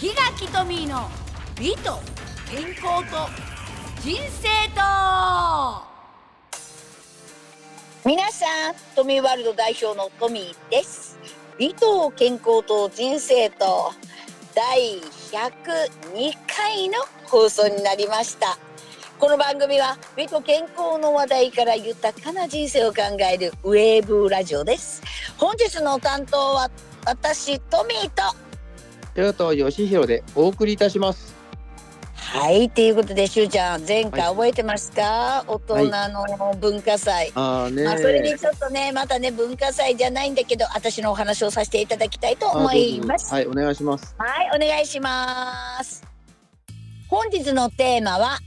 檜垣トミーの美と健康と人生と皆さんトミーワールド代表のトミーです。美と健康と人生と第102回の放送になりました。この番組は美と健康の話題から豊かな人生を考えるウェーブラジオです。本日の担当は私トミーと寺田義弘でお送りいたします。はいということでしゅうちゃん前回覚えてますか、大人の文化祭、ああねまあ、それでちょっとねまたね文化祭じゃないんだけど私のお話をさせていただきたいと思います。はい、お願いします。はいお願いします。本日のテーマは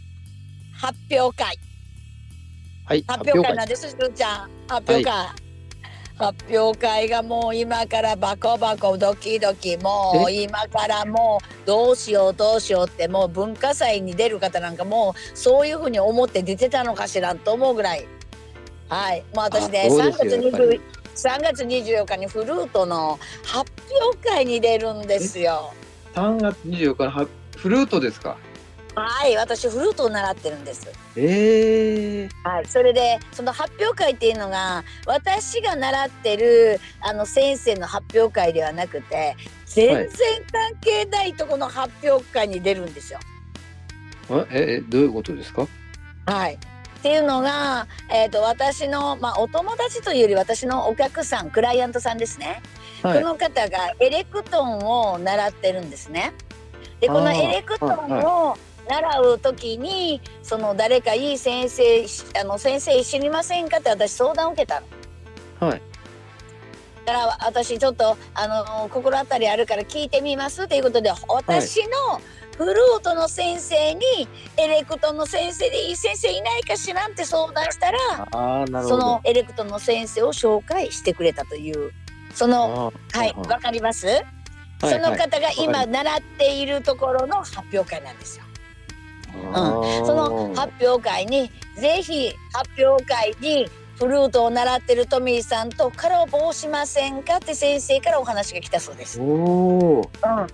発表会。はい、発表会なんですしゅうちゃん。発表会、発表会がもう今からバコバコドキドキもう今からもうどうしようどうしようってもう文化祭に出る方なんかもうそういうふうに思って出てたのかしらと思うぐらい。はい。もう私ねあそう3月ですよ。やっぱり。20 3月24日にフルートの発表会に出るんですよ。3月24日のはフルートですか？はい私フルートを習ってるんです。ええはい、それでその発表会っていうのが私が習ってるあの先生の発表会ではなくて全然関係ないとこの発表会に出るんですよ。あええどういうことですか？はいっていうのが、えー、と私の、まあ、お友達というより私のお客さんクライアントさんですね、はいこの方がエレクトンを習ってるんですね。でこのエレクトンを習う時にその誰かいい先生あの先生知りませんかって私相談を受けたの。はい。だから私ちょっとあの心当たりあるから聞いてみますということで私のフルートの先生にエレクトンの先生でいい先生いないかしらんって相談したら。そのエレクトンの先生を紹介してくれたというそのはいわかります、はいその方がはい今習っているところの発表会なんですよ。あーその発表会にぜひ発表会にフルートを習ってるトミーさんとコラボをしませんかって先生からお話が来たそうです。おお、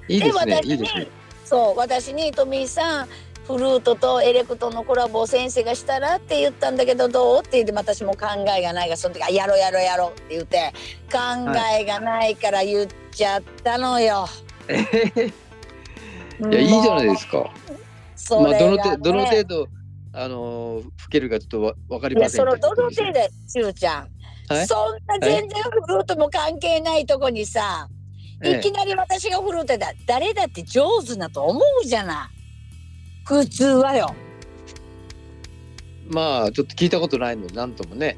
いいですね。私にいいですね。そう私にトミーさんフルートとエレクトンのコラボを先生がしたらって言ったんだけどどうって言って私も考えがないからその時あやろうやろうやろうって言って考えがないから言っちゃったのよ。えへへいや、いいじゃないですか。そまあ、どのどのね程度。あのー、吹けるかちょっとわ、わかりませんけそのどの程度しゅうちゃん、はい。そんな全然フルートも関係ないとこにさ、ええ。いきなり私がフルートだ誰だって上手だと思うじゃない。普通はよ。まあ、ちょっと聞いたことないので、なんともね。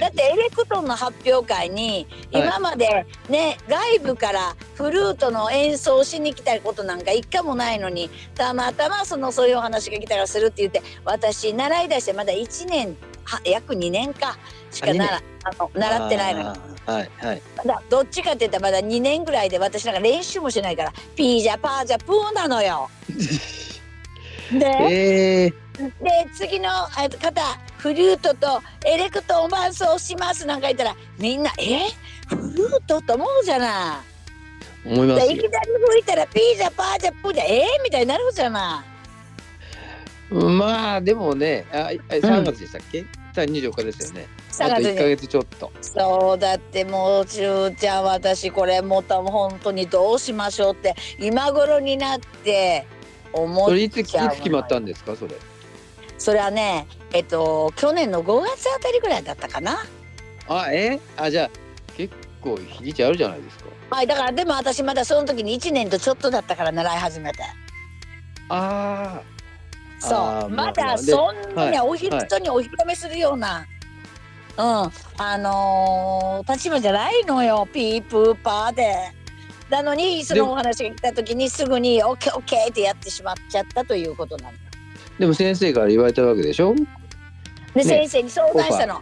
だってエレクトンの発表会にはい今までね、外部からフルートの演奏をしに来たことなんか一回もないのにたまたまそのそういうお話が来たらするって言って私習い出してまだ1年は約2年かしかならあの習ってないのはい、はい。まだどっちかって言ったらまだ2年ぐらいで私なんか練習もしないからピージャパージャプーなのよ。でええで次のあ方フルートとエレクトーン伴奏しますなんか言ったらみんな「えフルート?」と思うじゃない。思いますいき。なり吹いたら「ピージャパージャプージャえー?」みたいになるじゃない。まあでもね、あ、あ3月でしたっけ？三二十日ですよね。あと1ヶ3月ちょっと。そうだってもうちゅうちゃん私これもう多分本当にどうしましょうって今頃になって思っそれいついつちゃう決まったんですか？それ？それはねえっと去年の5月あたりぐらいだったかな。あ、え？あ、じゃあ結構日にちあるじゃないですか。はいだからでも私まだその時に1年とちょっとだったから習い始めて。あそうまだそんなにはいおひ、はい人にお披露目するような、うんあのー立場じゃないのよピープーパーで。なのにそのお話が来た時にすぐに「オッケーオッケー」ってやってしまっちゃったということなのよ。でも先生から言われたわけでしょ？で、ね先生に相談したの。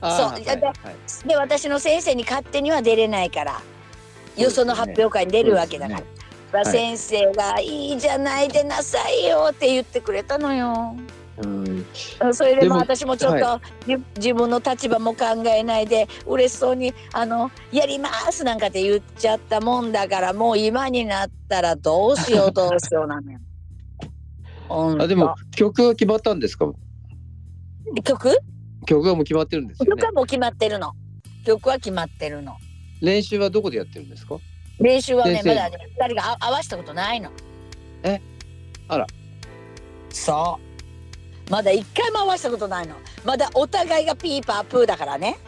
そういやでで私の先生に勝手には出れないからよその発表会に出るわけだから。そうですまあ先生が「いいじゃない出なさいよ」って言ってくれたのよ。うん、うんそれででもも私もちょっと、じ自分の立場も考えないで嬉しそうにあの「やります」なんかって言っちゃったもんだからもう今になったらどうしようどうしようなのよ。あでも曲は決まったんですか？曲？曲はもう決まってるんですよね曲はもう決まってるの。曲は決まってるの。練習はどこでやってるんですか？練習はねまだね二人があ合わせたことないの。え？あらそう。まだ一回も合わせたことないの。まだお互いがピーパープーだからね。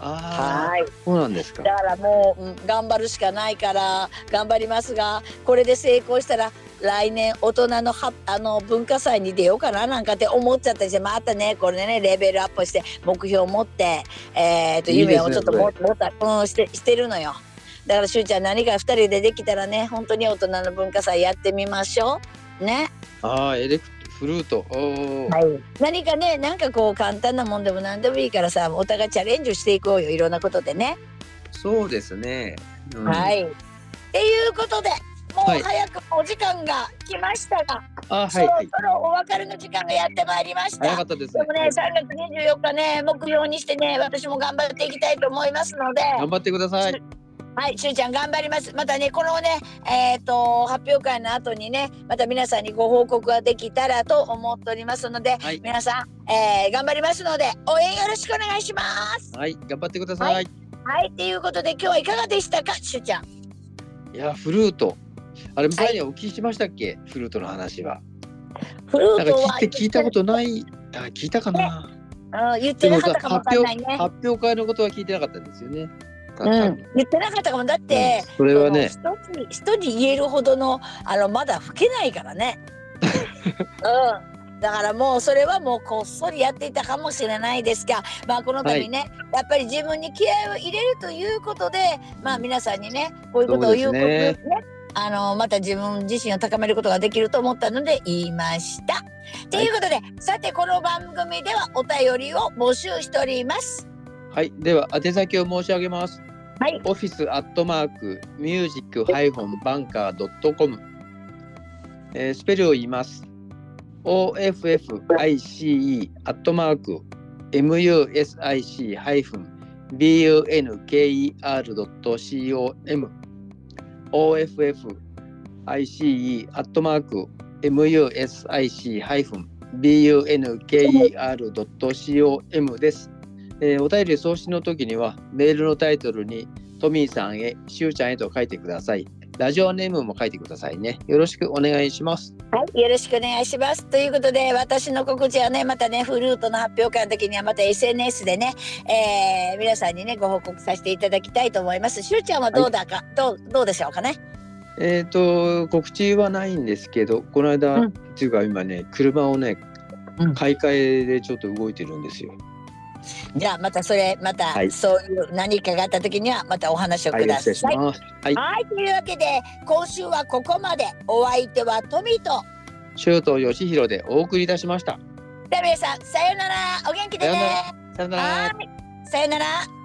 ああい。そうなんですかだからもう、うん頑張るしかないから頑張りますがこれで成功したら来年大人のはあの文化祭に出ようかななんかって思っちゃったりしてまたねこれでねレベルアップして目標を持って、えー、と夢をちょっとも持った、うん、してしてるのよ。だからしゅうちゃん何か2人でできたらね本当に大人の文化祭やってみましょう。ね。ああエレクフルートはい、何かねなんかこう簡単なもんでも何でもいいからさお互いチャレンジしていこうよいろんなことでね。そうですね、うんはい。っていうことで、もはい。う早くお時間が来ましたが、はい。はいそろお別れの時間がやってまいりました。早かったですね。でもね、3月24日ね、目標にしてね、私も頑張っていきたいと思いますので、頑張ってください。はい、しゅうちゃん頑張ります。またね、このね、えっ、と、発表会の後にね、また皆さんにご報告ができたらと思っておりますので、はい。皆さん、えー頑張りますので、応援よろしくお願いします。はい頑張ってください、、はい。はい、ということで、今日はいかがでしたか、しゅうちゃん？やフルートあれ前にお聞きしましたっけ、フルートの話は。フルートは聞いて聞いたことない？あ聞いたかな。うん、言ってなかったかもわ発表かんないね。発表会のことは聞いてなかったんですよね。うん、言ってなかったかも。だって、うん。それはね。人に言えるほどのあのまだ老けないからね。うん。だからもうそれはもうこっそりやっていたかもしれないですが、まあこの度ね、やっぱり自分に気合を入れるということで、まあ皆さんにねこういうことを言うことですね。あのまた自分自身を高めることができると思ったので言いました。ということで、さてこの番組ではお便りを募集しております。はいでは宛先を申し上げますはい。オフィスアットマークミュージックハイフォンバンカードットコムスペルを言います OFFICE アットマーク MUSIC ハイフン BUNKER ドット COM OFFICE アットマーク MUSIC ハイフン BUNKER ドット COM です。えーお便り送信の時にはメールのタイトルにトミーさんへ、しゅうちゃんへと書いてください。ラジオネームも書いてくださいね。よろしくお願いします。はい、よろしくお願いします。ということで、私の告知はね、またね、フルートの発表会の時には、また SNS でね、えー皆さんにね、ご報告させていただきたいと思います。しゅうちゃんはどうだか、どう、どうでしょうかね？えっ、と、告知はないんですけど、この間、うんっていうか今ね、車をねうん、買い替えでちょっと動いてるんですよ。じゃあ、またそれ、また、はいそういう何かがあった時には、またお話をはい、ください。失礼します。はい、はい、というわけで、今週はここまで。お相手はトミーと、周東義弘でお送りいたしました。では皆さん、さようなら。お元気でね。さようなら。はい、さようなら。